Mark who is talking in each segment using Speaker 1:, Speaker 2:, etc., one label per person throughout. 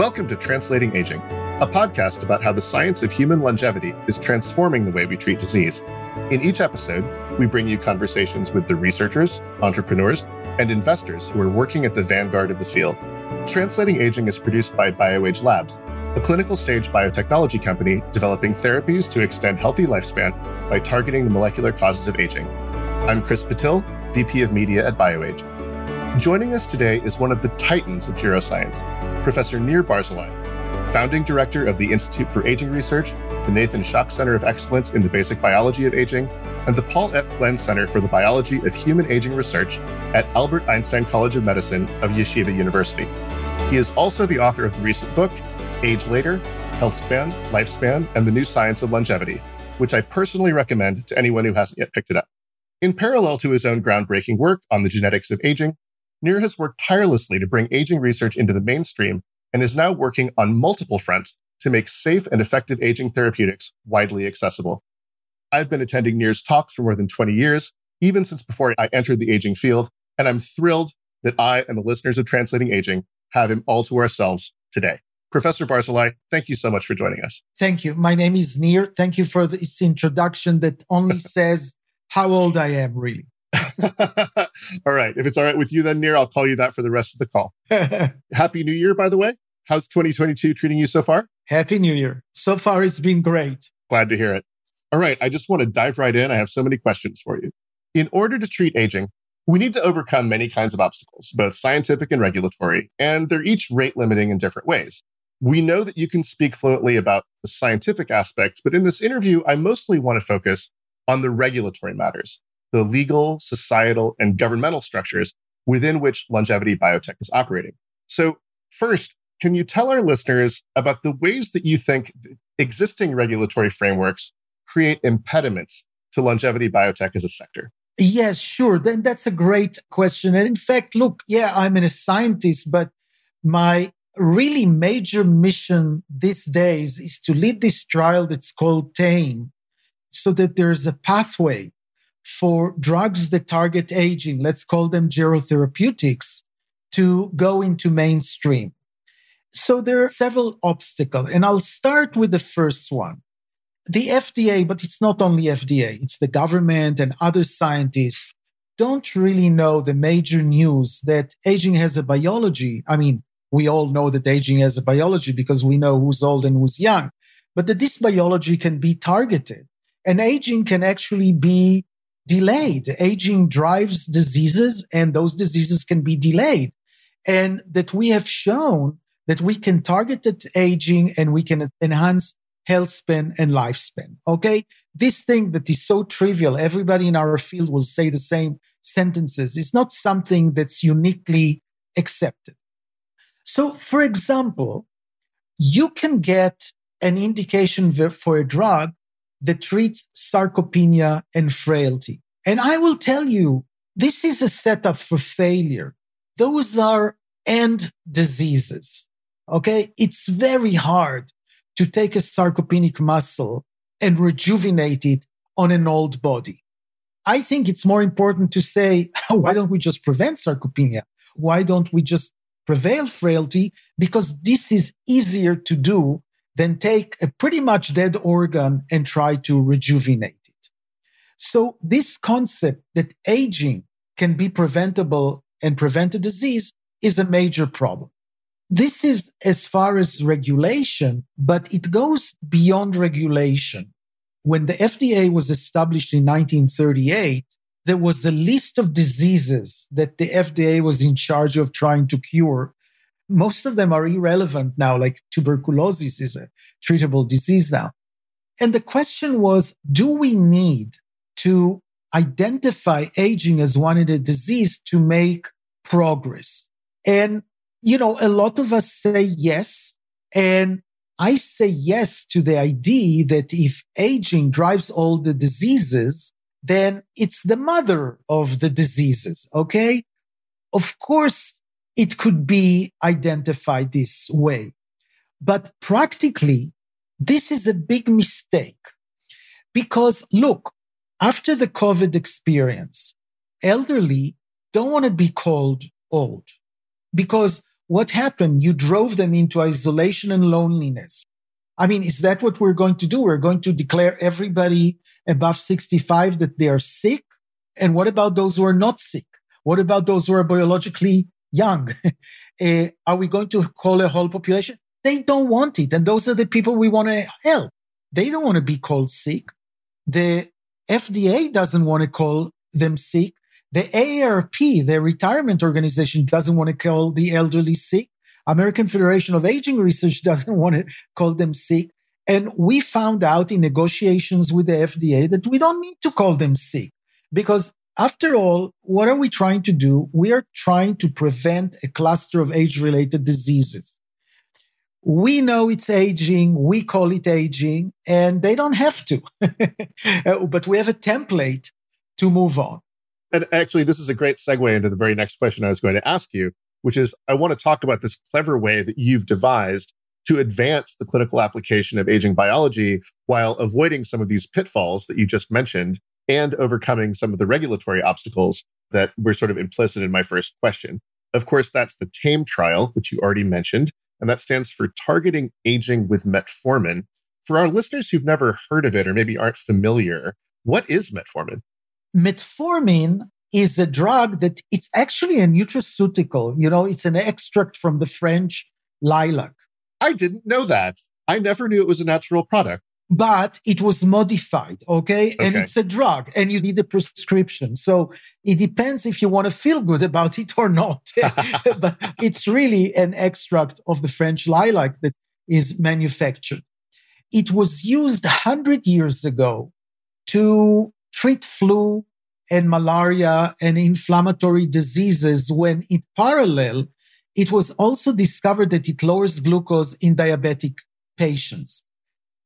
Speaker 1: Welcome to Translating Aging, a podcast about how the science of human longevity is transforming the way we treat disease. In each episode, we bring you conversations with the researchers, entrepreneurs, and investors who are working at the vanguard of the field. Translating Aging is produced by BioAge Labs, a clinical stage biotechnology company developing therapies to extend healthy lifespan by targeting the molecular causes of aging. I'm Chris Patil, VP of Media at BioAge. Joining us today is one of the titans of neuroscience, Professor Nir Barzilai, founding director of the Institute for Aging Research, the Nathan Shock Center of Excellence in the Basic Biology of Aging, and the Paul F. Glenn Center for the Biology of Human Aging Research at Albert Einstein College of Medicine of Yeshiva University. He is also the author of the recent book, Age Later Health Span, Lifespan, and the New Science of Longevity, which I personally recommend to anyone who hasn't yet picked it up. In parallel to his own groundbreaking work on the genetics of aging, Nir has worked tirelessly to bring aging research into the mainstream and is now working on multiple fronts to make safe and effective aging therapeutics widely accessible. I've been attending Nir's talks for more than 20 years, even since before I entered the aging field, and I'm thrilled that I and the listeners of Translating Aging have him all to ourselves today. Professor Barzilai, thank you so much for joining us.
Speaker 2: Thank you. My name is Nir. Thank you for this introduction that only says how old I am, really.
Speaker 1: all right. If it's all right with you, then Nir, I'll call you that for the rest of the call. Happy New Year, by the way. How's 2022 treating you so far?
Speaker 2: Happy New Year. So far, it's been great.
Speaker 1: Glad to hear it. All right. I just want to dive right in. I have so many questions for you. In order to treat aging, we need to overcome many kinds of obstacles, both scientific and regulatory, and they're each rate limiting in different ways. We know that you can speak fluently about the scientific aspects, but in this interview, I mostly want to focus on the regulatory matters the legal, societal, and governmental structures within which longevity biotech is operating. So, first, can you tell our listeners about the ways that you think existing regulatory frameworks create impediments to longevity biotech as a sector?
Speaker 2: Yes, sure. Then that's a great question. And in fact, look, yeah, I'm a scientist, but my really major mission these days is to lead this trial that's called TAME so that there's a pathway for drugs that target aging, let's call them gerotherapeutics, to go into mainstream. So there are several obstacles, and I'll start with the first one. The FDA, but it's not only FDA, it's the government and other scientists don't really know the major news that aging has a biology. I mean, we all know that aging has a biology because we know who's old and who's young, but that this biology can be targeted. And aging can actually be delayed. Aging drives diseases and those diseases can be delayed. And that we have shown that we can target aging and we can enhance health span and lifespan. Okay. This thing that is so trivial, everybody in our field will say the same sentences. It's not something that's uniquely accepted. So, for example, you can get an indication for a drug that treats sarcopenia and frailty. And I will tell you, this is a setup for failure. Those are end diseases. Okay. It's very hard to take a sarcopenic muscle and rejuvenate it on an old body. I think it's more important to say, why don't we just prevent sarcopenia? Why don't we just prevail frailty? Because this is easier to do than take a pretty much dead organ and try to rejuvenate it. So this concept that aging can be preventable and prevent a disease is a major problem. This is as far as regulation, but it goes beyond regulation. When the FDA was established in 1938, there was a list of diseases that the FDA was in charge of trying to cure most of them are irrelevant now, like tuberculosis is a treatable disease now. And the question was, do we need to identify aging as one of the disease to make progress? And, you know, a lot of us say yes. And I say yes to the idea that if aging drives all the diseases, then it's the mother of the diseases. Okay. Of course, it could be identified this way. But practically, this is a big mistake because look, after the COVID experience, elderly don't want to be called old because what happened? You drove them into isolation and loneliness. I mean, is that what we're going to do? We're going to declare everybody above 65 that they are sick? And what about those who are not sick? What about those who are biologically young? uh, are we going to call a whole population? They don't want it. And those are the people we want to help. They don't want to be called sick. The FDA doesn't want to call them sick. The ARP, the retirement organization, doesn't want to call the elderly sick. American Federation of Aging Research doesn't want to call them sick. And we found out in negotiations with the FDA that we don't need to call them sick because after all, what are we trying to do? We are trying to prevent a cluster of age related diseases. We know it's aging, we call it aging, and they don't have to. but we have a template to move on.
Speaker 1: And actually, this is a great segue into the very next question I was going to ask you, which is I want to talk about this clever way that you've devised to advance the clinical application of aging biology while avoiding some of these pitfalls that you just mentioned and overcoming some of the regulatory obstacles that were sort of implicit in my first question. Of course, that's the TAME trial, which you already mentioned, and that stands for Targeting Aging with Metformin. For our listeners who've never heard of it or maybe aren't familiar, what is metformin?
Speaker 2: Metformin is a drug that it's actually a nutraceutical. You know, it's an extract from the French lilac.
Speaker 1: I didn't know that. I never knew it was a natural product.
Speaker 2: But it was modified, okay? And it's a drug and you need a prescription. So it depends if you want to feel good about it or not. but it's really an extract of the French lilac that is manufactured. It was used 100 years ago to treat flu and malaria and inflammatory diseases when in parallel, it was also discovered that it lowers glucose in diabetic patients.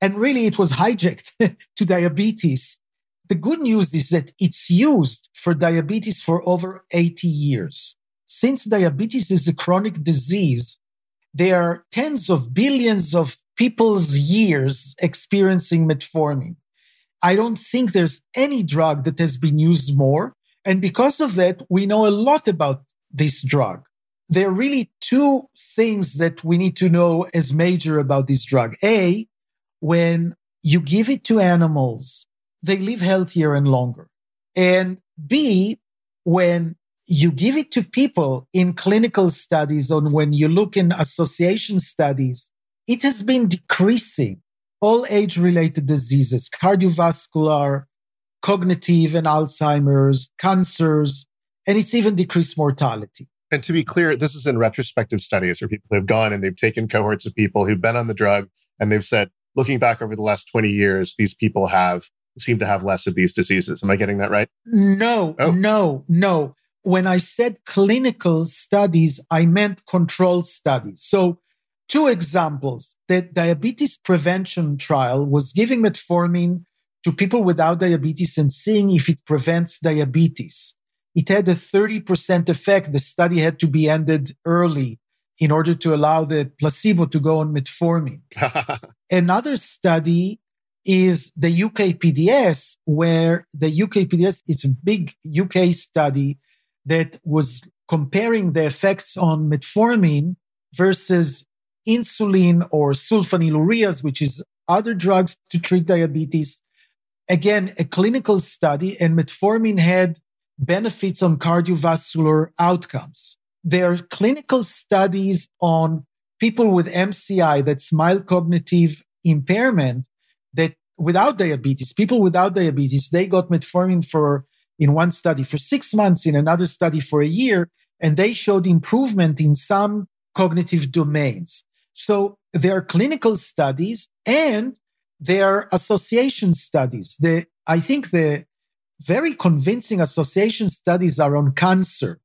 Speaker 2: And really, it was hijacked to diabetes. The good news is that it's used for diabetes for over 80 years. Since diabetes is a chronic disease, there are tens of billions of people's years experiencing metformin. I don't think there's any drug that has been used more. And because of that, we know a lot about this drug. There are really two things that we need to know as major about this drug. A, when you give it to animals, they live healthier and longer. And B, when you give it to people in clinical studies or when you look in association studies, it has been decreasing all age related diseases, cardiovascular, cognitive and Alzheimer's, cancers, and it's even decreased mortality.
Speaker 1: And to be clear, this is in retrospective studies where people have gone and they've taken cohorts of people who've been on the drug and they've said, looking back over the last 20 years, these people have seem to have less of these diseases. Am I getting that right?
Speaker 2: No, oh. no, no. When I said clinical studies, I meant control studies. So Two examples. The diabetes prevention trial was giving metformin to people without diabetes and seeing if it prevents diabetes. It had a 30% effect. The study had to be ended early in order to allow the placebo to go on metformin. Another study is the UKPDS, where the UKPDS is a big UK study that was comparing the effects on metformin versus insulin or sulfonylureas, which is other drugs to treat diabetes. Again, a clinical study and metformin had benefits on cardiovascular outcomes. There are clinical studies on people with MCI, that's mild cognitive impairment, that without diabetes, people without diabetes, they got metformin for in one study for six months, in another study for a year, and they showed improvement in some cognitive domains. So there are clinical studies and there are association studies. The, I think the very convincing association studies are on cancer.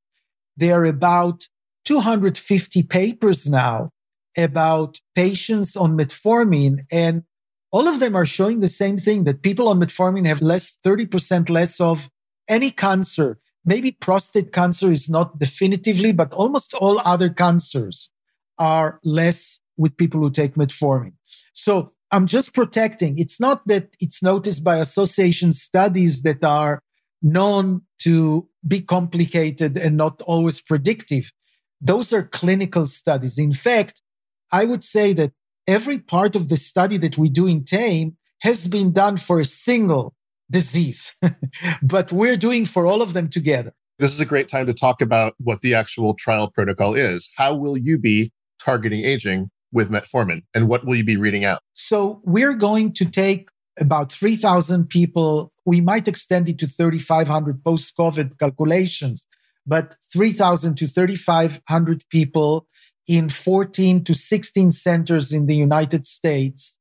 Speaker 2: There are about 250 papers now about patients on metformin and all of them are showing the same thing that people on metformin have less 30% less of any cancer maybe prostate cancer is not definitively but almost all other cancers are less with people who take metformin. So I'm just protecting. It's not that it's noticed by association studies that are known to be complicated and not always predictive. those are clinical studies. In fact, I would say that every part of the study that we do in TAME has been done for a single disease, but we're doing for all of them together.
Speaker 1: This is a great time to talk about what the actual trial protocol is. How will you be targeting aging with metformin and what will you be reading out?
Speaker 2: So we're going to take about 3,000 people. We might extend it to 3,500 post COVID calculations, but 3,000 to 3,500 people in 14 to 16 centers in the United States.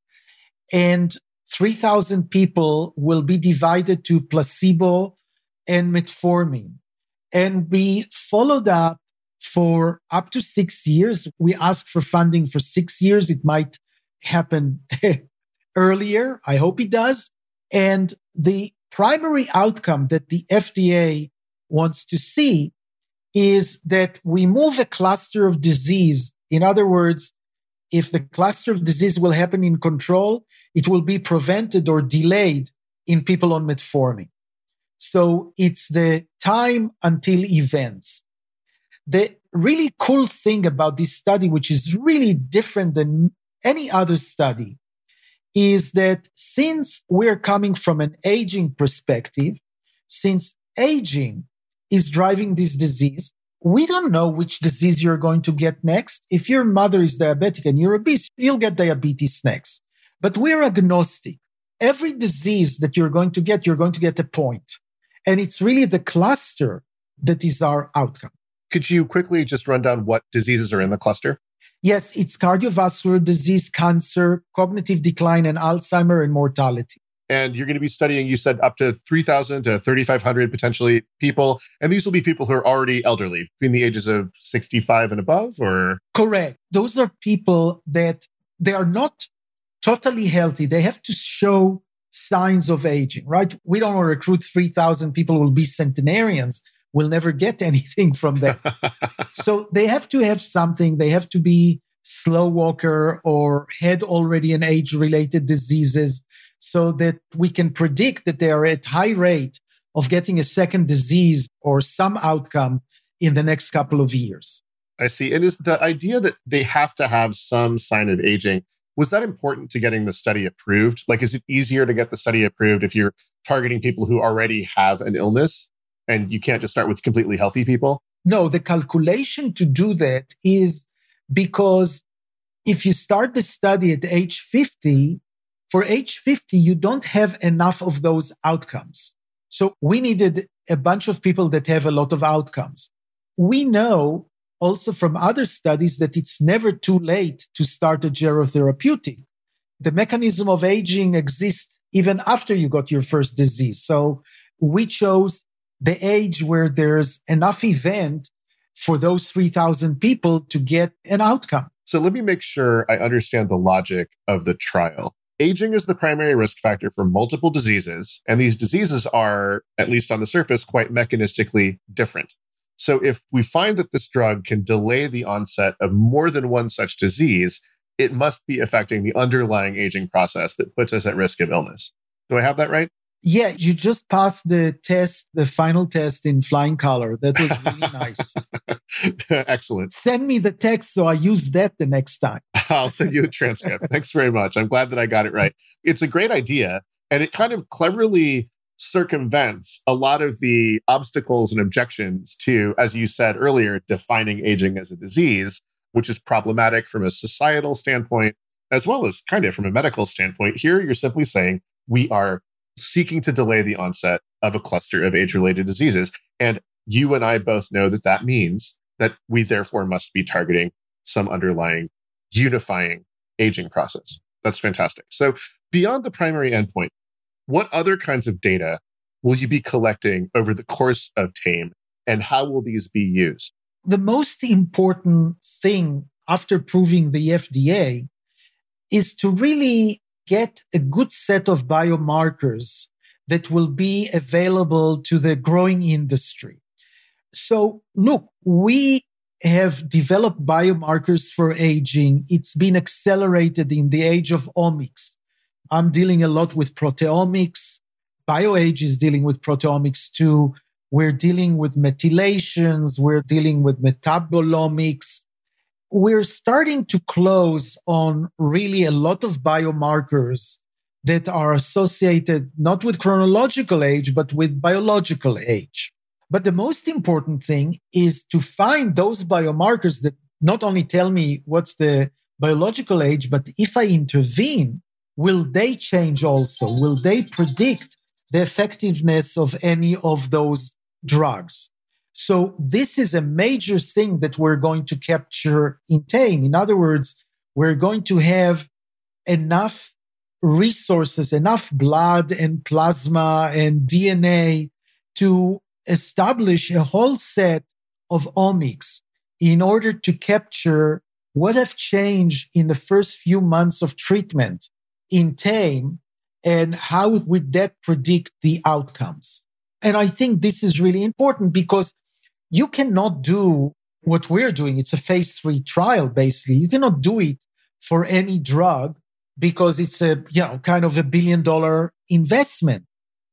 Speaker 2: And 3,000 people will be divided to placebo and metformin and we followed up for up to six years. We ask for funding for six years. It might happen earlier. I hope he does. And the primary outcome that the FDA wants to see is that we move a cluster of disease. In other words, if the cluster of disease will happen in control, it will be prevented or delayed in people on metformin. So it's the time until events. The really cool thing about this study, which is really different than any other study, is that since we're coming from an aging perspective, since aging is driving this disease, we don't know which disease you're going to get next. If your mother is diabetic and you're obese, you'll get diabetes next. But we're agnostic. Every disease that you're going to get, you're going to get a point. And it's really the cluster that is our outcome.
Speaker 1: Could you quickly just run down what diseases are in the cluster?
Speaker 2: Yes, it's cardiovascular disease, cancer, cognitive decline, and Alzheimer and mortality.
Speaker 1: And you're going to be studying, you said, up to 3,000 to 3,500 potentially people. And these will be people who are already elderly, between the ages of 65 and above, or?
Speaker 2: Correct. Those are people that they are not totally healthy. They have to show signs of aging, right? We don't want to recruit 3,000 people who will be centenarians will never get anything from them. so they have to have something. They have to be slow walker or had already an age related diseases so that we can predict that they are at high rate of getting a second disease or some outcome in the next couple of years.
Speaker 1: I see. And is the idea that they have to have some sign of aging, was that important to getting the study approved? Like, is it easier to get the study approved if you're targeting people who already have an illness? And you can't just start with completely healthy people?
Speaker 2: No, the calculation to do that is because if you start the study at age 50, for age 50, you don't have enough of those outcomes. So we needed a bunch of people that have a lot of outcomes. We know also from other studies that it's never too late to start a gerotherapeutic. The mechanism of aging exists even after you got your first disease. So we chose the age where there's enough event for those 3,000 people to get an outcome.
Speaker 1: So let me make sure I understand the logic of the trial. Aging is the primary risk factor for multiple diseases, and these diseases are, at least on the surface, quite mechanistically different. So if we find that this drug can delay the onset of more than one such disease, it must be affecting the underlying aging process that puts us at risk of illness. Do I have that right?
Speaker 2: Yeah, you just passed the test, the final test in flying color. That was really nice.
Speaker 1: Excellent.
Speaker 2: Send me the text so I use that the next time.
Speaker 1: I'll send you a transcript. Thanks very much. I'm glad that I got it right. It's a great idea. And it kind of cleverly circumvents a lot of the obstacles and objections to, as you said earlier, defining aging as a disease, which is problematic from a societal standpoint, as well as kind of from a medical standpoint. Here, you're simply saying we are seeking to delay the onset of a cluster of age related diseases. And you and I both know that that means that we therefore must be targeting some underlying unifying aging process. That's fantastic. So, beyond the primary endpoint, what other kinds of data will you be collecting over the course of TAME and how will these be used?
Speaker 2: The most important thing after proving the FDA is to really get a good set of biomarkers that will be available to the growing industry. So, look, we have developed biomarkers for aging. It's been accelerated in the age of omics. I'm dealing a lot with proteomics. BioAge is dealing with proteomics too. We're dealing with methylations. We're dealing with metabolomics. We're starting to close on really a lot of biomarkers that are associated not with chronological age, but with biological age. But the most important thing is to find those biomarkers that not only tell me what's the biological age, but if I intervene, will they change also? Will they predict the effectiveness of any of those drugs? So this is a major thing that we're going to capture in TAME. In other words, we're going to have enough resources, enough blood and plasma and DNA to establish a whole set of omics in order to capture what have changed in the first few months of treatment in TAME and how would that predict the outcomes. And I think this is really important because you cannot do what we're doing. It's a phase three trial, basically. You cannot do it for any drug because it's a, you know, kind of a billion dollar investment.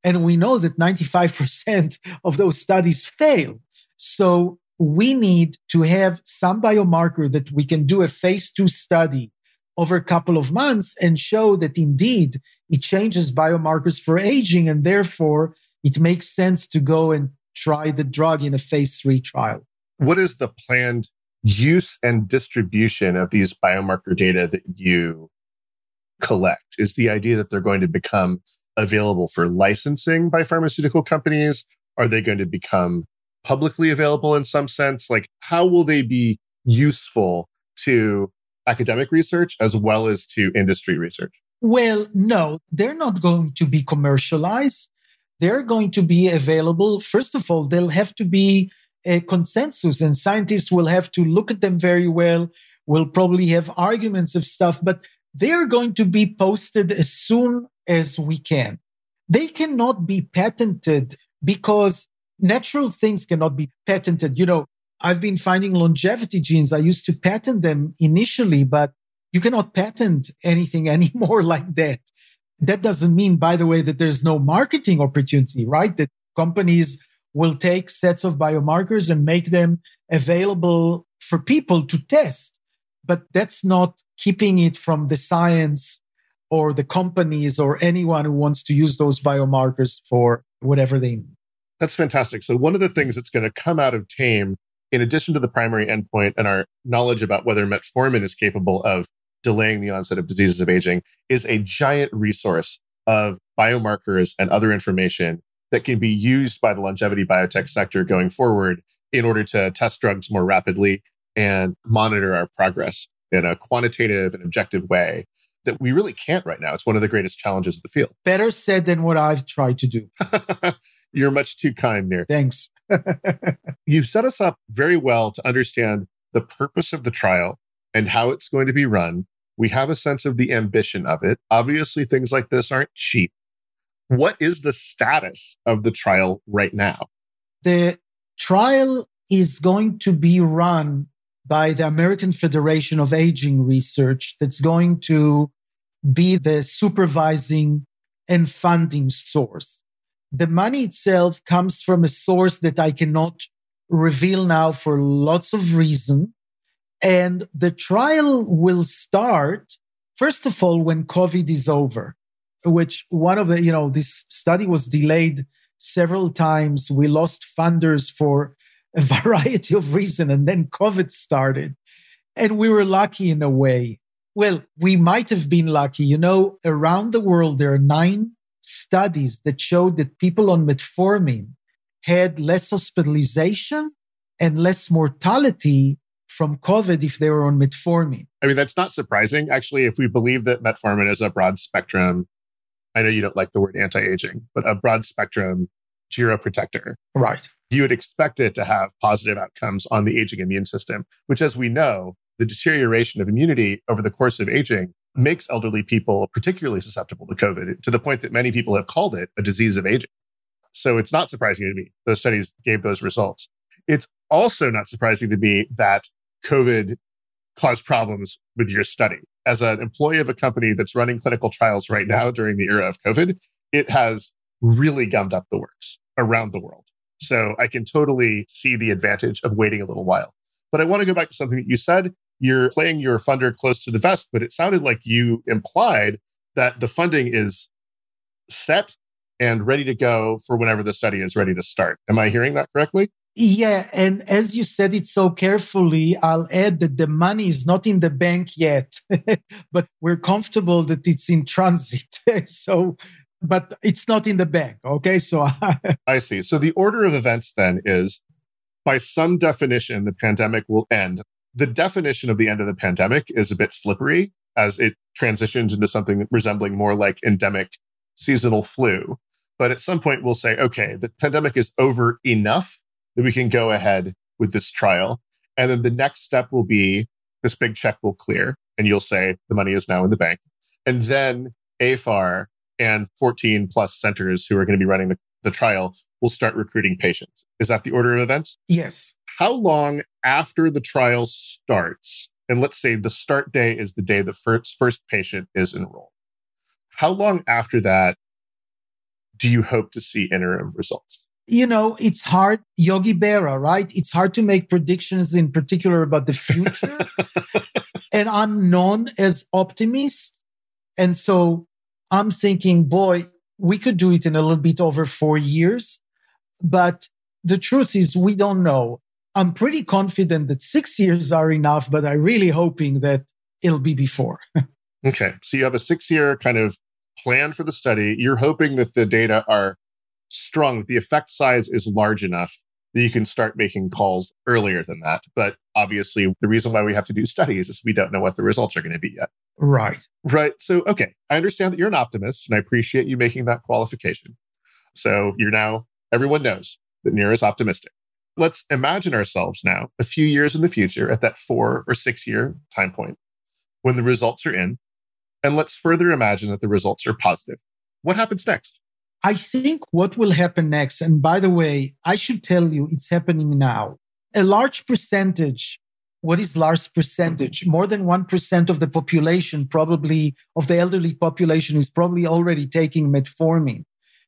Speaker 2: And we know that 95% of those studies fail. So we need to have some biomarker that we can do a phase two study over a couple of months and show that indeed it changes biomarkers for aging. And therefore it makes sense to go and try the drug in a phase three trial.
Speaker 1: What is the planned use and distribution of these biomarker data that you collect is the idea that they're going to become available for licensing by pharmaceutical companies. Are they going to become publicly available in some sense? Like, how will they be useful to academic research as well as to industry research?
Speaker 2: Well, no, they're not going to be commercialized. They're going to be available. First of all, they'll have to be a consensus, and scientists will have to look at them very well. We'll probably have arguments of stuff, but they're going to be posted as soon as we can. They cannot be patented because natural things cannot be patented. You know, I've been finding longevity genes. I used to patent them initially, but you cannot patent anything anymore like that. That doesn't mean, by the way, that there's no marketing opportunity, right? That companies will take sets of biomarkers and make them available for people to test but that's not keeping it from the science or the companies or anyone who wants to use those biomarkers for whatever they need.
Speaker 1: That's fantastic. So, one of the things that's going to come out of TAME, in addition to the primary endpoint and our knowledge about whether metformin is capable of delaying the onset of diseases of aging, is a giant resource of biomarkers and other information that can be used by the longevity biotech sector going forward in order to test drugs more rapidly and monitor our progress in a quantitative and objective way that we really can't right now. It's one of the greatest challenges of the field.
Speaker 2: Better said than what I've tried to do.
Speaker 1: You're much too kind there.
Speaker 2: Thanks.
Speaker 1: You've set us up very well to understand the purpose of the trial and how it's going to be run. We have a sense of the ambition of it. Obviously, things like this aren't cheap. What is the status of the trial right now?
Speaker 2: The trial is going to be run by the American Federation of Aging Research that's going to be the supervising and funding source. The money itself comes from a source that I cannot reveal now for lots of reasons. And the trial will start, first of all, when COVID is over, which one of the, you know, this study was delayed several times. We lost funders for a variety of reasons. And then COVID started. And we were lucky in a way. Well, we might have been lucky. You know, around the world, there are nine studies that showed that people on metformin had less hospitalization and less mortality from COVID if they were on metformin.
Speaker 1: I mean, that's not surprising. Actually, if we believe that metformin is a broad spectrum, I know you don't like the word anti aging, but a broad spectrum geroprotector.
Speaker 2: Right
Speaker 1: you would expect it to have positive outcomes on the aging immune system, which, as we know, the deterioration of immunity over the course of aging makes elderly people particularly susceptible to COVID to the point that many people have called it a disease of aging. So it's not surprising to me those studies gave those results. It's also not surprising to me that COVID caused problems with your study. As an employee of a company that's running clinical trials right now during the era of COVID, it has really gummed up the works around the world. So I can totally see the advantage of waiting a little while. But I want to go back to something that you said. You're playing your funder close to the vest, but it sounded like you implied that the funding is set and ready to go for whenever the study is ready to start. Am I hearing that correctly?
Speaker 2: Yeah. And as you said it so carefully, I'll add that the money is not in the bank yet, but we're comfortable that it's in transit. so, but it's not in the bank. Okay. So
Speaker 1: I see. So the order of events then is by some definition, the pandemic will end. The definition of the end of the pandemic is a bit slippery as it transitions into something resembling more like endemic seasonal flu. But at some point, we'll say, okay, the pandemic is over enough that we can go ahead with this trial. And then the next step will be this big check will clear and you'll say the money is now in the bank. And then AFAR and 14 plus centers who are going to be running the, the trial will start recruiting patients. Is that the order of events?
Speaker 2: Yes.
Speaker 1: How long after the trial starts, and let's say the start day is the day the first, first patient is enrolled, how long after that do you hope to see interim results?
Speaker 2: You know, it's hard, Yogi Berra, right? It's hard to make predictions in particular about the future. and I'm known as optimist. And so I'm thinking, boy, we could do it in a little bit over four years. But the truth is, we don't know. I'm pretty confident that six years are enough, but I'm really hoping that it'll be before.
Speaker 1: okay. So you have a six year kind of plan for the study. You're hoping that the data are strong, the effect size is large enough that you can start making calls earlier than that. But obviously, the reason why we have to do studies is we don't know what the results are going to be yet.
Speaker 2: Right.
Speaker 1: Right. So, okay. I understand that you're an optimist and I appreciate you making that qualification. So you're now, everyone knows that Nir is optimistic. Let's imagine ourselves now a few years in the future at that four or six year time point when the results are in. And let's further imagine that the results are positive. What happens next?
Speaker 2: I think what will happen next, and by the way, I should tell you it's happening now. A large percentage, what is large percentage? Mm-hmm. More than 1% of the population, probably of the elderly population, is probably already taking metformin.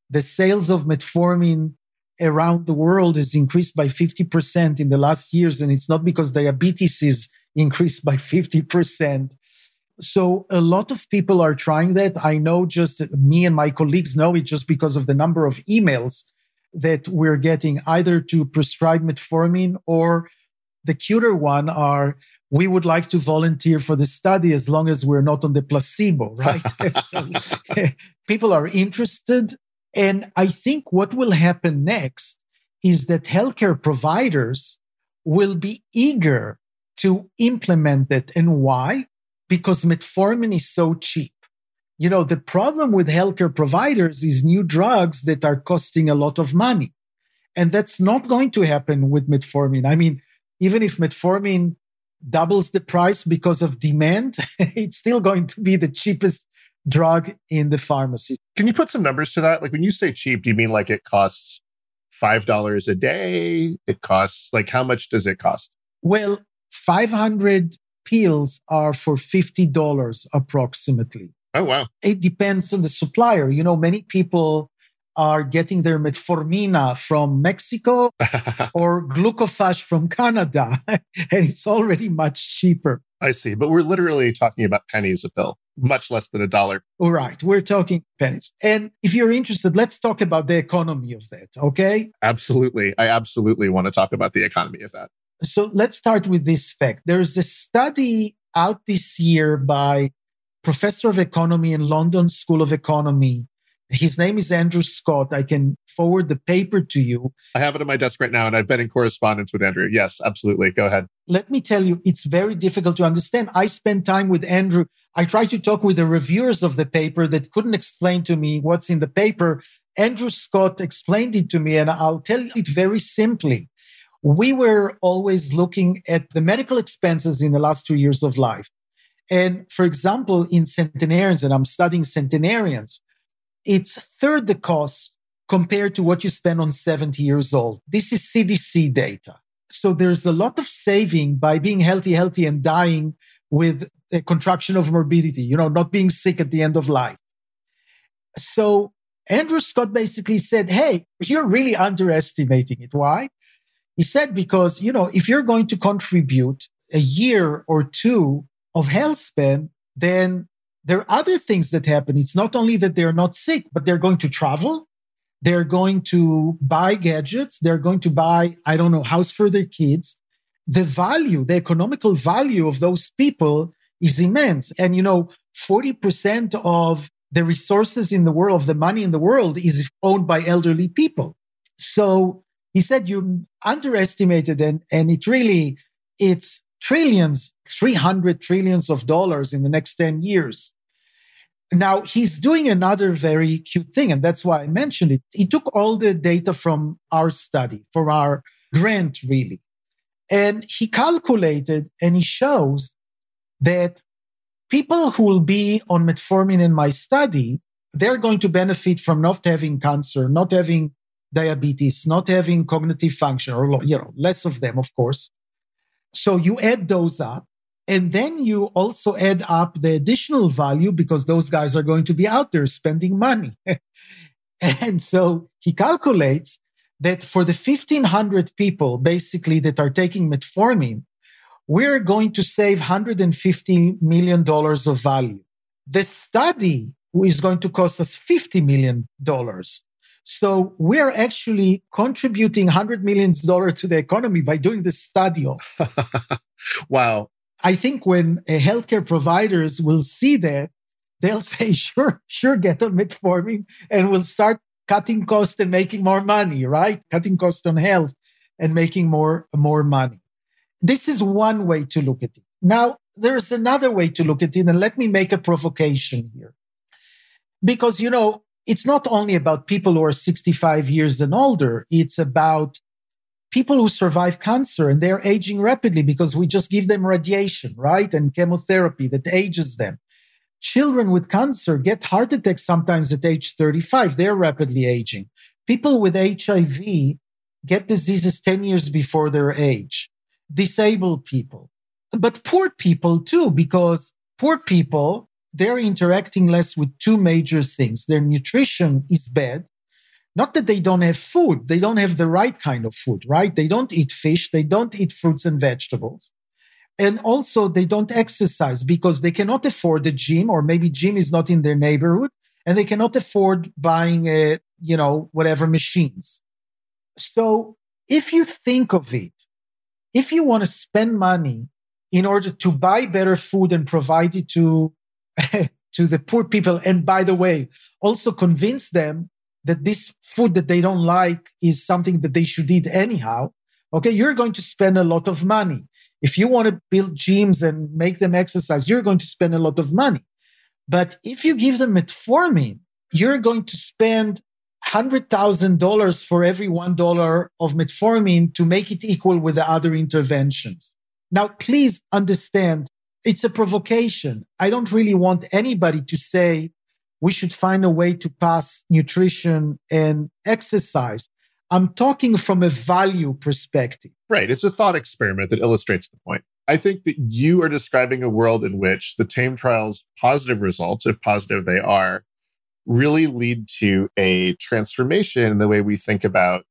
Speaker 2: The sales of metformin around the world has increased by 50% in the last years. And it's not because diabetes is increased by 50%. So a lot of people are trying that. I know just me and my colleagues know it just because of the number of emails that we're getting either to prescribe metformin or the cuter one are we would like to volunteer for the study as long as we're not on the placebo, right? so, people are interested and I think what will happen next is that healthcare providers will be eager to implement it. And why? Because metformin is so cheap. You know, the problem with healthcare providers is new drugs that are costing a lot of money. And that's not going to happen with metformin. I mean, even if metformin doubles the price because of demand, it's still going to be the cheapest drug in the pharmacy.
Speaker 1: Can you put some numbers to that? Like when you say cheap, do you mean like it costs $5 a day? It costs like how much does it cost?
Speaker 2: Well, 500 pills are for $50 approximately.
Speaker 1: Oh, wow.
Speaker 2: It depends on the supplier. You know, many people are getting their metformina from Mexico or glucophage from Canada, and it's already much cheaper.
Speaker 1: I see. But we're literally talking about pennies a pill, much less than a dollar.
Speaker 2: All right. We're talking pennies. And if you're interested, let's talk about the economy of that. Okay.
Speaker 1: Absolutely. I absolutely want to talk about the economy of that.
Speaker 2: So let's start with this fact. There's a study out this year by professor of economy in London School of Economy his name is Andrew Scott. I can forward the paper to you.
Speaker 1: I have it on my desk right now, and I've been in correspondence with Andrew. Yes, absolutely. Go ahead.
Speaker 2: Let me tell you, it's very difficult to understand. I spent time with Andrew. I tried to talk with the reviewers of the paper that couldn't explain to me what's in the paper. Andrew Scott explained it to me, and I'll tell it very simply. We were always looking at the medical expenses in the last two years of life. And for example, in centenarians, and I'm studying centenarians, it's third the cost compared to what you spend on 70 years old. This is CDC data. So there's a lot of saving by being healthy, healthy and dying with a contraction of morbidity, you know, not being sick at the end of life. So Andrew Scott basically said, Hey, you're really underestimating it. Why? He said, because, you know, if you're going to contribute a year or two of health span, then there are other things that happen. It's not only that they're not sick, but they're going to travel. They're going to buy gadgets. They're going to buy, I don't know, house for their kids. The value, the economical value of those people is immense. And, you know, 40% of the resources in the world, of the money in the world is owned by elderly people. So he said you underestimated and, and it really, it's trillions, 300 trillions of dollars in the next 10 years. Now he's doing another very cute thing. And that's why I mentioned it. He took all the data from our study, from our grant, really. And he calculated and he shows that people who will be on metformin in my study, they're going to benefit from not having cancer, not having diabetes, not having cognitive function, or you know, less of them, of course. So you add those up. And then you also add up the additional value because those guys are going to be out there spending money. and so he calculates that for the 1500 people basically that are taking metformin, we're going to save $150 million of value. The study is going to cost us $50 million. So we're actually contributing $100 million to the economy by doing this study.
Speaker 1: wow.
Speaker 2: I think when uh, healthcare providers will see that, they'll say, sure, sure, get on metformin and we'll start cutting costs and making more money, right? Cutting costs on health and making more, more money. This is one way to look at it. Now, there's another way to look at it, and let me make a provocation here. Because, you know, it's not only about people who are 65 years and older, it's about people who survive cancer and they're aging rapidly because we just give them radiation, right? And chemotherapy that ages them. Children with cancer get heart attacks sometimes at age 35. They're rapidly aging. People with HIV get diseases 10 years before their age disabled people, but poor people too, because poor people, they're interacting less with two major things. Their nutrition is bad. Not that they don't have food, they don't have the right kind of food, right? They don't eat fish, they don't eat fruits and vegetables. And also, they don't exercise because they cannot afford a gym, or maybe gym is not in their neighborhood, and they cannot afford buying a, you know, whatever machines. So if you think of it if you want to spend money in order to buy better food and provide it to, to the poor people, and by the way, also convince them that this food that they don't like is something that they should eat anyhow, okay, you're going to spend a lot of money. If you want to build gyms and make them exercise, you're going to spend a lot of money. But if you give them metformin, you're going to spend $100,000 for every $1 of metformin to make it equal with the other interventions. Now, please understand, it's a provocation. I don't really want anybody to say we should find a way to pass nutrition and exercise. I'm talking from a value perspective.
Speaker 1: Right. It's a thought experiment that illustrates the point. I think that you are describing a world in which the TAME trial's positive results, if positive they are, really lead to a transformation in the way we think about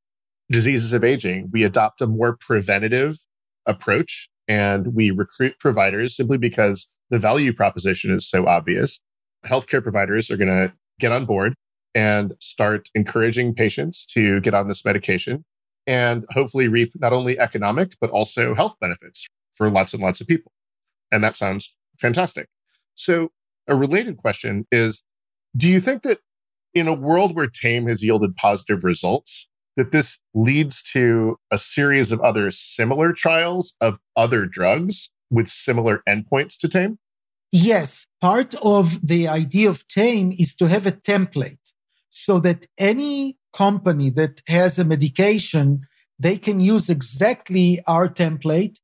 Speaker 1: diseases of aging. We adopt a more preventative approach and we recruit providers simply because the value proposition is so obvious. Healthcare providers are going to get on board and start encouraging patients to get on this medication and hopefully reap not only economic, but also health benefits for lots and lots of people. And that sounds fantastic. So a related question is do you think that in a world where TAME has yielded positive results, that this leads to a series of other similar trials of other drugs with similar endpoints to TAME?
Speaker 2: Yes. Part of the idea of TAME is to have a template so that any company that has a medication, they can use exactly our template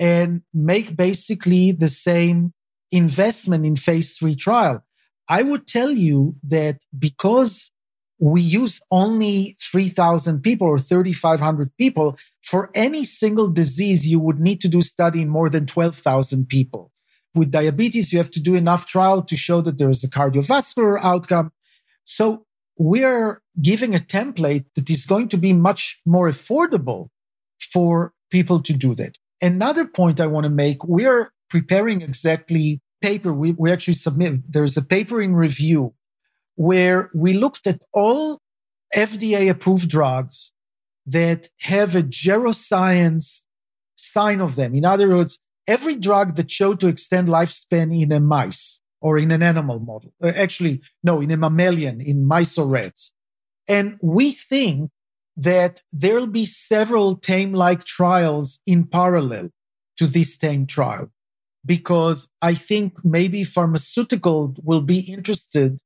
Speaker 2: and make basically the same investment in phase three trial. I would tell you that because we use only 3,000 people or 3,500 people, for any single disease, you would need to do study in more than 12,000 people. With diabetes, you have to do enough trial to show that there is a cardiovascular outcome. So we're giving a template that is going to be much more affordable for people to do that. Another point I want to make, we're preparing exactly paper. We, we actually submit, there's a paper in review where we looked at all FDA approved drugs that have a geroscience sign of them. In other words, every drug that showed to extend lifespan in a mice or in an animal model, uh, actually, no, in a mammalian, in mice or rats. And we think that there'll be several tame like trials in parallel to this tame trial because I think maybe pharmaceutical will be interested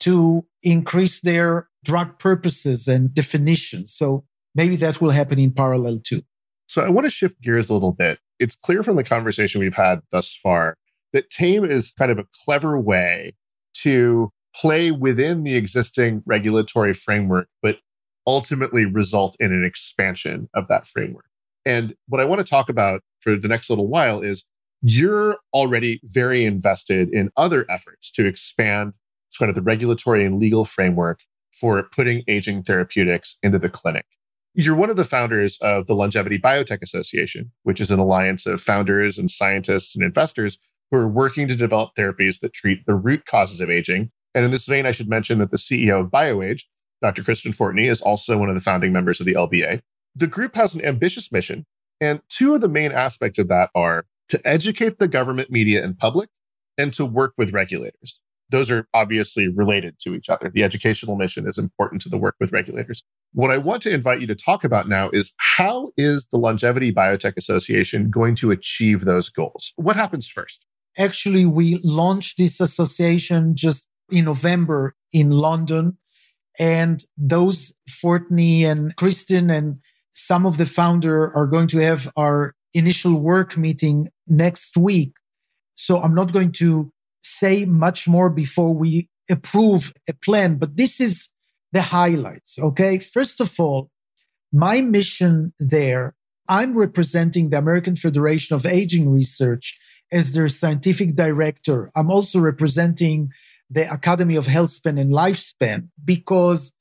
Speaker 2: to increase their drug purposes and definitions. So maybe that will happen in parallel too.
Speaker 1: So I want to shift gears a little bit. It's clear from the conversation we've had thus far that tame is kind of a clever way to play within the existing regulatory framework, but ultimately result in an expansion of that framework. And what I want to talk about for the next little while is you're already very invested in other efforts to expand kind of the regulatory and legal framework for putting aging therapeutics into the clinic. You're one of the founders of the Longevity Biotech Association, which is an alliance of founders and scientists and investors who are working to develop therapies that treat the root causes of aging. And in this vein, I should mention that the CEO of BioAge, Dr. Kristen Fortney, is also one of the founding members of the LBA. The group has an ambitious mission, and two of the main aspects of that are to educate the government, media, and public, and to work with regulators. Those are obviously related to each other. The educational mission is important to the work with regulators. What I want to invite you to talk about now is how is the Longevity Biotech Association going to achieve those goals? What happens first?
Speaker 2: Actually, we launched this association just in November in London. And those Fortney and Kristen and some of the founder are going to have our initial work meeting next week. So I'm not going to say much more before we approve a plan, but this is the highlights. Okay. First of all, my mission there, I'm representing the American Federation of Aging Research as their scientific director. I'm also representing the Academy of Health Span and Lifespan because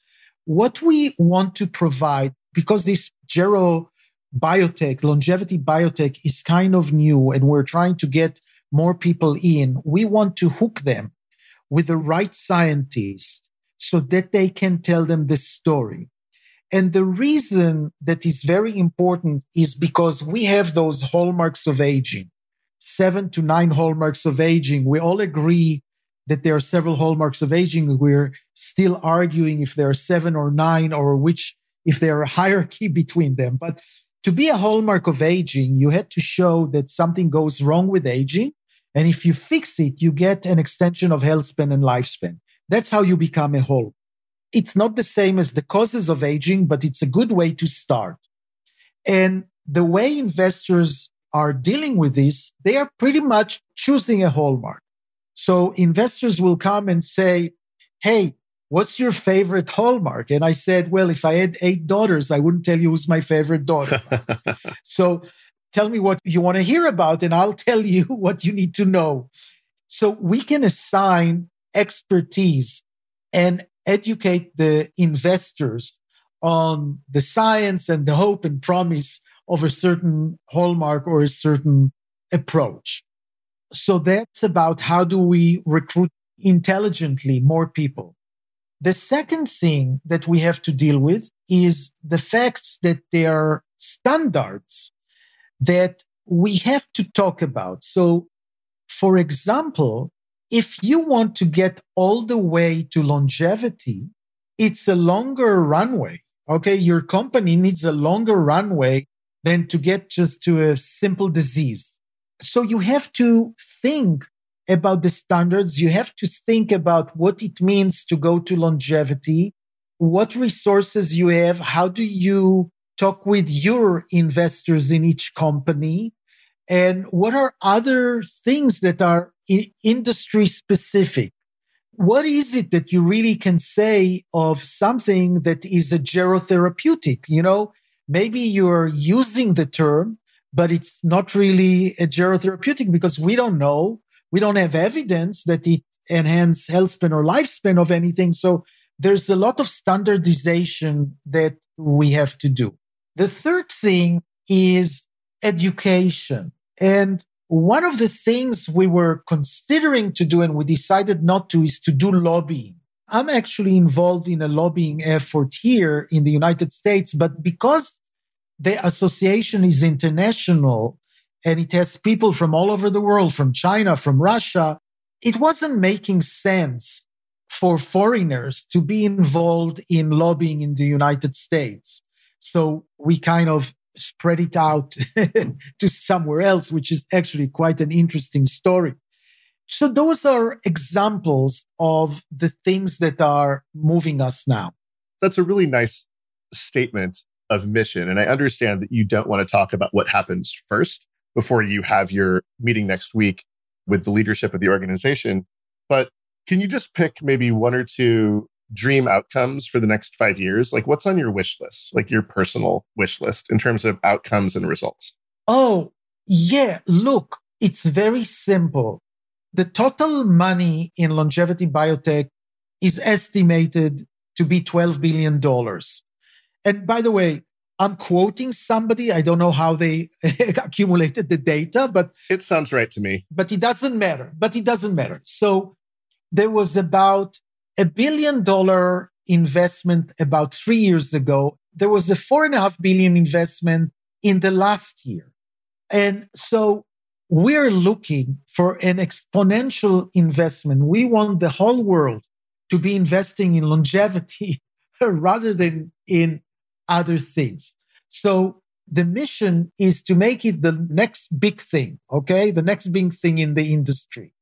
Speaker 2: what we want to provide, because this Gero biotech, longevity biotech is kind of new and we're trying to get more people in, we want to hook them with the right scientists so that they can tell them the story. And the reason that is very important is because we have those hallmarks of aging seven to nine hallmarks of aging. We all agree that there are several hallmarks of aging. We're still arguing if there are seven or nine or which, if there are a hierarchy between them. But to be a hallmark of aging, you had to show that something goes wrong with aging. And if you fix it, you get an extension of health span and lifespan. That's how you become a whole. It's not the same as the causes of aging, but it's a good way to start. And the way investors are dealing with this, they are pretty much choosing a hallmark. So investors will come and say, Hey, what's your favorite hallmark? And I said, well, if I had eight daughters, I wouldn't tell you who's my favorite daughter. so tell me what you want to hear about, and I'll tell you what you need to know. So we can assign expertise and educate the investors on the science and the hope and promise of a certain hallmark or a certain approach. So that's about how do we recruit intelligently more people. The second thing that we have to deal with is the facts that there are standards that we have to talk about. So, for example, if you want to get all the way to longevity, it's a longer runway. Okay. Your company needs a longer runway than to get just to a simple disease. So you have to think about the standards. You have to think about what it means to go to longevity, what resources you have, how do you talk with your investors in each company, and what are other things that are industry specific. What is it that you really can say of something that is a gerotherapeutic? You know, maybe you're using the term, but it's not really a gerotherapeutic because we don't know we don't have evidence that it enhance health span or lifespan of anything. So there's a lot of standardization that we have to do. The third thing is education. And one of the things we were considering to do and we decided not to is to do lobbying. I'm actually involved in a lobbying effort here in the United States, but because the association is international and it has people from all over the world, from China, from Russia, it wasn't making sense for foreigners to be involved in lobbying in the United States. So we kind of spread it out to somewhere else, which is actually quite an interesting story. So those are examples of the things that are moving us now.
Speaker 1: That's a really nice statement of mission. And I understand that you don't want to talk about what happens first before you have your meeting next week with the leadership of the organization. But can you just pick maybe one or two dream outcomes for the next five years? Like, what's on your wish list, like your personal wish list in terms of outcomes and results?
Speaker 2: Oh, yeah. Look, it's very simple. The total money in longevity biotech is estimated to be $12 billion. And by the way, I'm quoting somebody. I don't know how they accumulated the data, but
Speaker 1: it sounds right to me.
Speaker 2: But it doesn't matter. But it doesn't matter. So there was about a billion dollar investment about three years ago. There was a four and a half billion investment in the last year. And so we're looking for an exponential investment. We want the whole world to be investing in longevity rather than in other things. So the mission is to make it the next big thing. Okay. The next big thing in the industry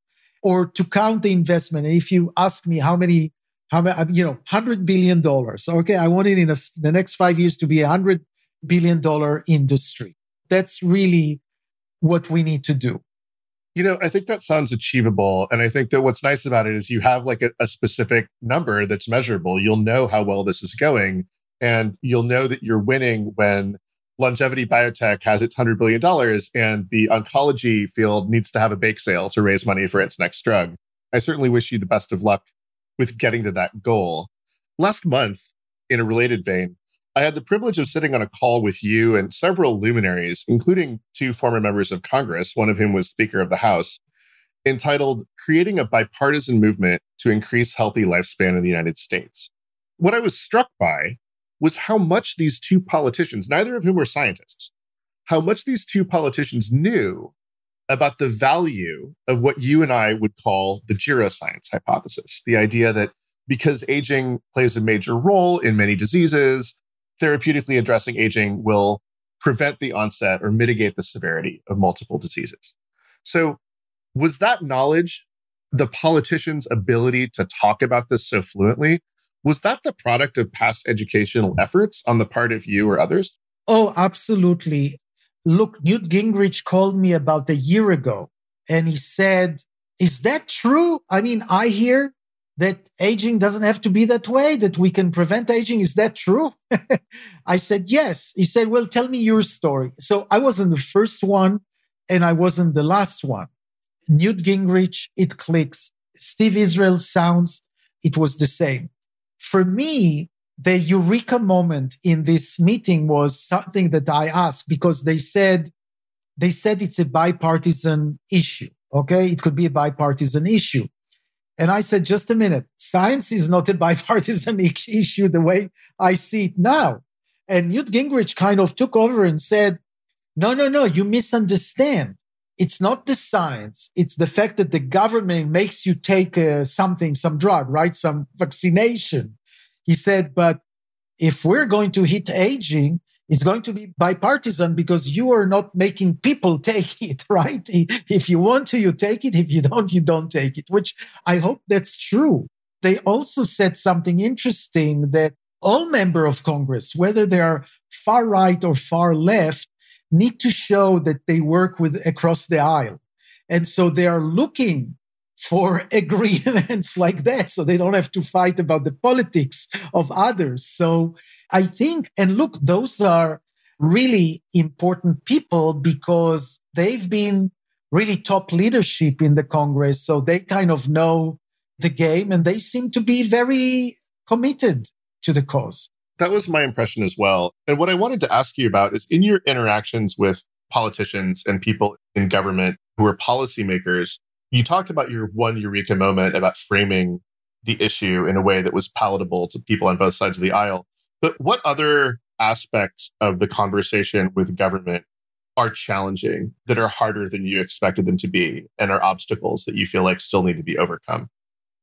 Speaker 2: or to count the investment. And if you ask me how many, how many, you know, hundred billion dollars. Okay. I want it in a, the next five years to be a hundred billion dollar industry. That's really what we need to do.
Speaker 1: You know, I think that sounds achievable. And I think that what's nice about it is you have like a, a specific number that's measurable. You'll know how well this is going and you'll know that you're winning when longevity biotech has its $100 billion and the oncology field needs to have a bake sale to raise money for its next drug. I certainly wish you the best of luck with getting to that goal. Last month, in a related vein, I had the privilege of sitting on a call with you and several luminaries, including two former members of Congress, one of whom was Speaker of the House, entitled Creating a Bipartisan Movement to Increase Healthy Lifespan in the United States. What I was struck by was how much these two politicians, neither of whom were scientists, how much these two politicians knew about the value of what you and I would call the geroscience hypothesis. The idea that because aging plays a major role in many diseases, therapeutically addressing aging will prevent the onset or mitigate the severity of multiple diseases. So, was that knowledge the politicians' ability to talk about this so fluently? Was that the product of past educational efforts on the part of you or others?
Speaker 2: Oh, absolutely. Look, Newt Gingrich called me about a year ago and he said, Is that true? I mean, I hear that aging doesn't have to be that way, that we can prevent aging. Is that true? I said, Yes. He said, Well, tell me your story. So I wasn't the first one and I wasn't the last one. Newt Gingrich, it clicks. Steve Israel sounds, it was the same for me, the eureka moment in this meeting was something that I asked because they said, they said it's a bipartisan issue. Okay. It could be a bipartisan issue. And I said, just a minute. Science is not a bipartisan issue the way I see it now. And Newt Gingrich kind of took over and said, no, no, no, you misunderstand. It's not the science. It's the fact that the government makes you take uh, something, some drug, right? Some vaccination. He said, but if we're going to hit aging, it's going to be bipartisan because you are not making people take it, right? If you want to, you take it. If you don't, you don't take it, which I hope that's true. They also said something interesting that all member of Congress, whether they are far right or far left, need to show that they work with across the aisle. And so they are looking for agreements like that so they don't have to fight about the politics of others. So I think, and look, those are really important people because they've been really top leadership in the Congress. So they kind of know the game and they seem to be very committed to the cause.
Speaker 1: That was my impression as well. And what I wanted to ask you about is in your interactions with politicians and people in government who are policymakers, you talked about your one eureka moment about framing the issue in a way that was palatable to people on both sides of the aisle. But what other aspects of the conversation with government are challenging that are harder than you expected them to be and are obstacles that you feel like still need to be overcome?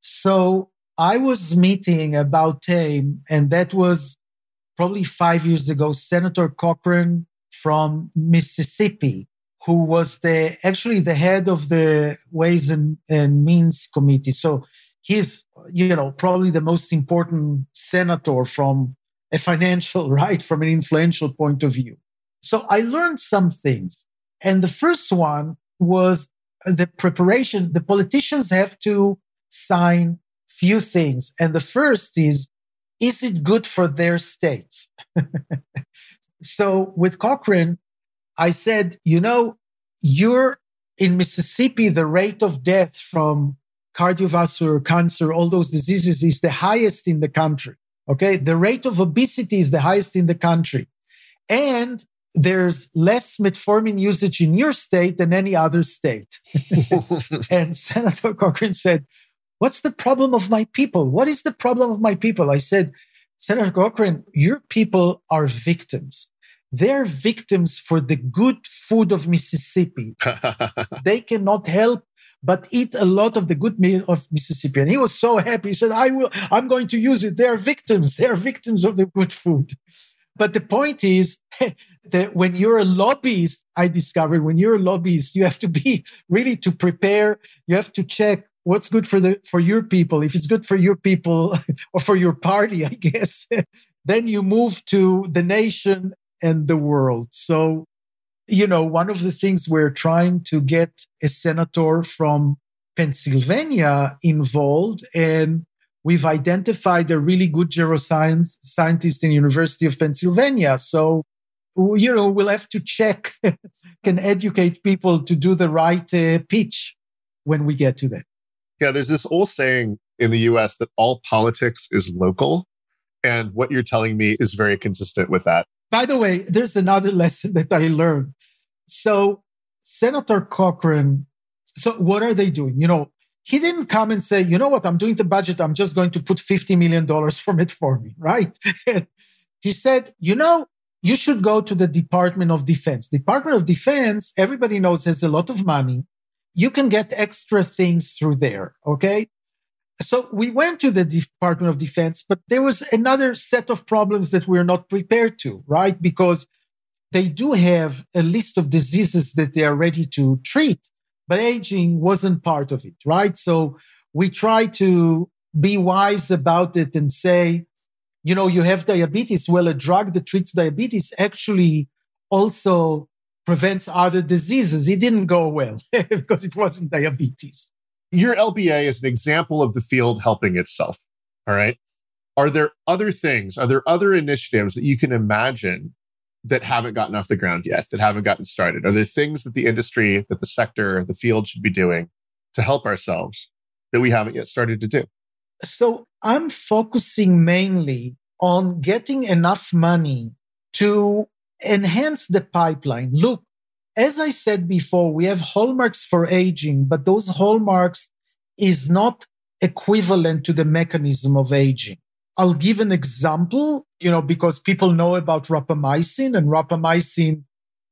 Speaker 2: So I was meeting about TAME, and that was probably five years ago, Senator Cochran from Mississippi, who was the actually the head of the Ways and, and Means Committee. So he's, you know, probably the most important senator from a financial, right, from an influential point of view. So I learned some things. And the first one was the preparation. The politicians have to sign few things. And the first is, is it good for their states? so with Cochran, I said, you know, you're in Mississippi, the rate of death from cardiovascular cancer, all those diseases is the highest in the country. Okay. The rate of obesity is the highest in the country. And there's less metformin usage in your state than any other state. and Senator Cochran said, What's the problem of my people? What is the problem of my people? I said, Senator Cochran, your people are victims. They're victims for the good food of Mississippi. they cannot help but eat a lot of the good meal of Mississippi. And he was so happy. He said, I will, I'm going to use it. They are victims. They are victims of the good food. But the point is that when you're a lobbyist, I discovered when you're a lobbyist, you have to be really to prepare. You have to check what's good for the for your people? If it's good for your people or for your party i guess then you move to the nation and the world. So you know one of the things we're trying to get a senator from pennsylvania involved and we've identified a really good geroscience scientist in university of pennsylvania. So you know we'll have to check and educate people to do the right uh, pitch when we get to that
Speaker 1: yeah, there's this old saying in the US that all politics is local. And what you're telling me is very consistent with that.
Speaker 2: By the way, there's another lesson that I learned. So, Senator Cochran, so what are they doing? You know, he didn't come and say, you know what, I'm doing the budget. I'm just going to put $50 million from it for me, right? he said, you know, you should go to the Department of Defense. Department of Defense, everybody knows has a lot of money you can get extra things through there. Okay. So we went to the Department of Defense, but there was another set of problems that we're not prepared to, right? Because they do have a list of diseases that they are ready to treat, but aging wasn't part of it, right? So we try to be wise about it and say, you know, you have diabetes. Well, a drug that treats diabetes actually also prevents other diseases. It didn't go well because it wasn't diabetes.
Speaker 1: Your LBA is an example of the field helping itself. All right. Are there other things? Are there other initiatives that you can imagine that haven't gotten off the ground yet, that haven't gotten started? Are there things that the industry, that the sector, the field should be doing to help ourselves that we haven't yet started to do?
Speaker 2: So I'm focusing mainly on getting enough money to enhance the pipeline. Look, as I said before, we have hallmarks for aging, but those hallmarks is not equivalent to the mechanism of aging. I'll give an example, you know, because people know about rapamycin and rapamycin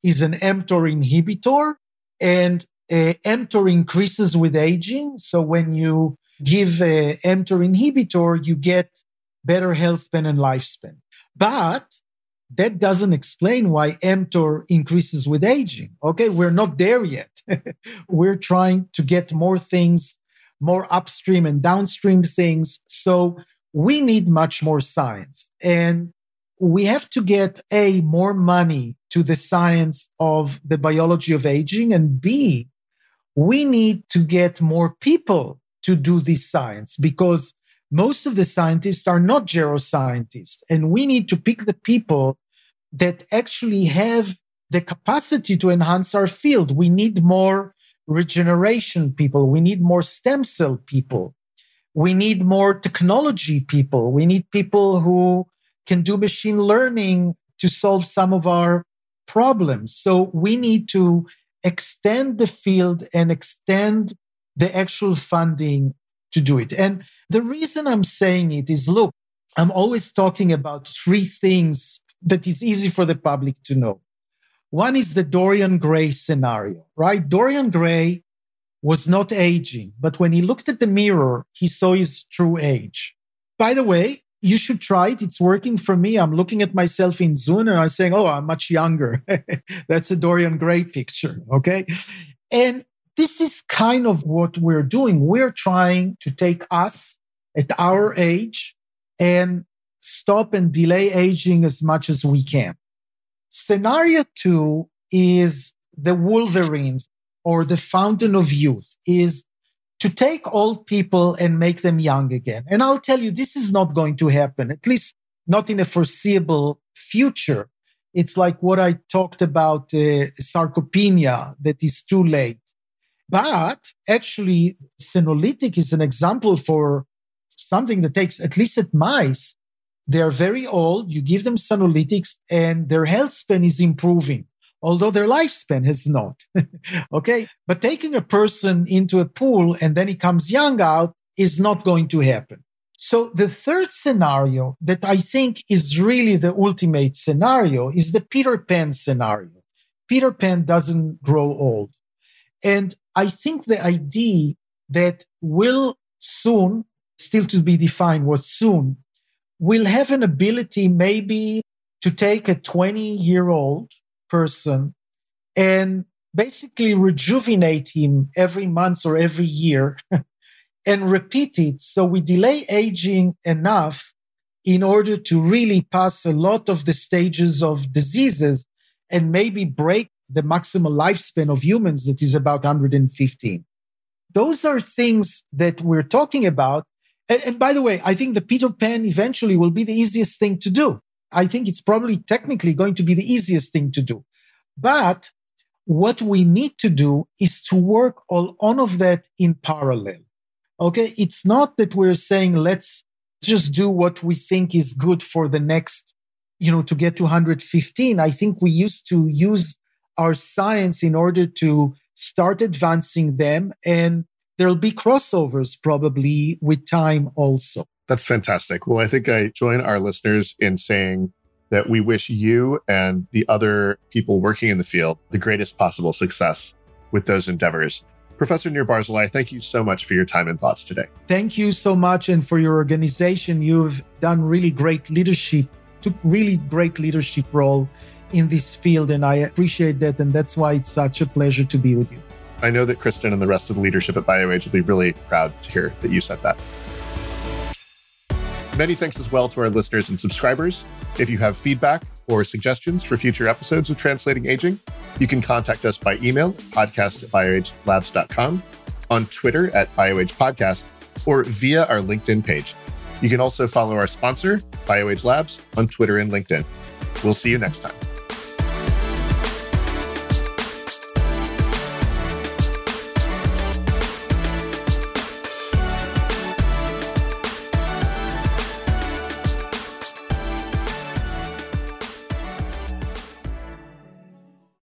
Speaker 2: is an mTOR inhibitor and uh, mTOR increases with aging. So when you give a mTOR inhibitor, you get better health span and lifespan. But that doesn't explain why mTOR increases with aging. Okay, we're not there yet. we're trying to get more things, more upstream and downstream things. So we need much more science. And we have to get A, more money to the science of the biology of aging, and B, we need to get more people to do this science because most of the scientists are not geroscientists. And we need to pick the people that actually have the capacity to enhance our field. We need more regeneration people. We need more stem cell people. We need more technology people. We need people who can do machine learning to solve some of our problems. So we need to extend the field and extend the actual funding to do it. And the reason I'm saying it is look, I'm always talking about three things that is easy for the public to know. One is the Dorian Gray scenario, right? Dorian Gray was not aging, but when he looked at the mirror, he saw his true age. By the way, you should try it. It's working for me. I'm looking at myself in Zoom and I'm saying, oh, I'm much younger. That's a Dorian Gray picture. Okay. And this is kind of what we're doing. We're trying to take us at our age and stop and delay aging as much as we can. Scenario two is the Wolverines or the fountain of youth is to take old people and make them young again. And I'll tell you, this is not going to happen, at least not in a foreseeable future. It's like what I talked about uh, sarcopenia that is too late. But actually, senolytic is an example for something that takes, at least at mice, they are very old. You give them senolytics and their health span is improving, although their lifespan has not. okay. But taking a person into a pool and then he comes young out is not going to happen. So the third scenario that I think is really the ultimate scenario is the Peter Pan scenario. Peter Pan doesn't grow old. And I think the idea that will soon, still to be defined what soon, will have an ability maybe to take a 20 year old person and basically rejuvenate him every month or every year and repeat it. So we delay aging enough in order to really pass a lot of the stages of diseases and maybe break the maximal lifespan of humans that is about 115. Those are things that we're talking about. And, and, by the way, I think the Peter Pan eventually will be the easiest thing to do. I think it's probably technically going to be the easiest thing to do. But what we need to do is to work all on of that in parallel. Okay. It's not that we're saying, let's just do what we think is good for the next, you know, to get to 115. I think we used to use our science in order to start advancing them. And there'll be crossovers probably with time also.
Speaker 1: That's fantastic. Well, I think I join our listeners in saying that we wish you and the other people working in the field the greatest possible success with those endeavors. Professor Nir Barzilai, thank you so much for your time and thoughts today.
Speaker 2: Thank you so much. And for your organization, you've done really great leadership, took really great leadership role in this field. And I appreciate that. And that's why it's such a pleasure to be with you.
Speaker 1: I know that Kristen and the rest of the leadership at BioAge will be really proud to hear that you said that. Many thanks as well to our listeners and subscribers. If you have feedback or suggestions for future episodes of Translating Aging, you can contact us by email, podcast at bioagelabs.com, on Twitter at BioAge Podcast, or via our LinkedIn page. You can also follow our sponsor, BioAge Labs, on Twitter and LinkedIn. We'll see you next time.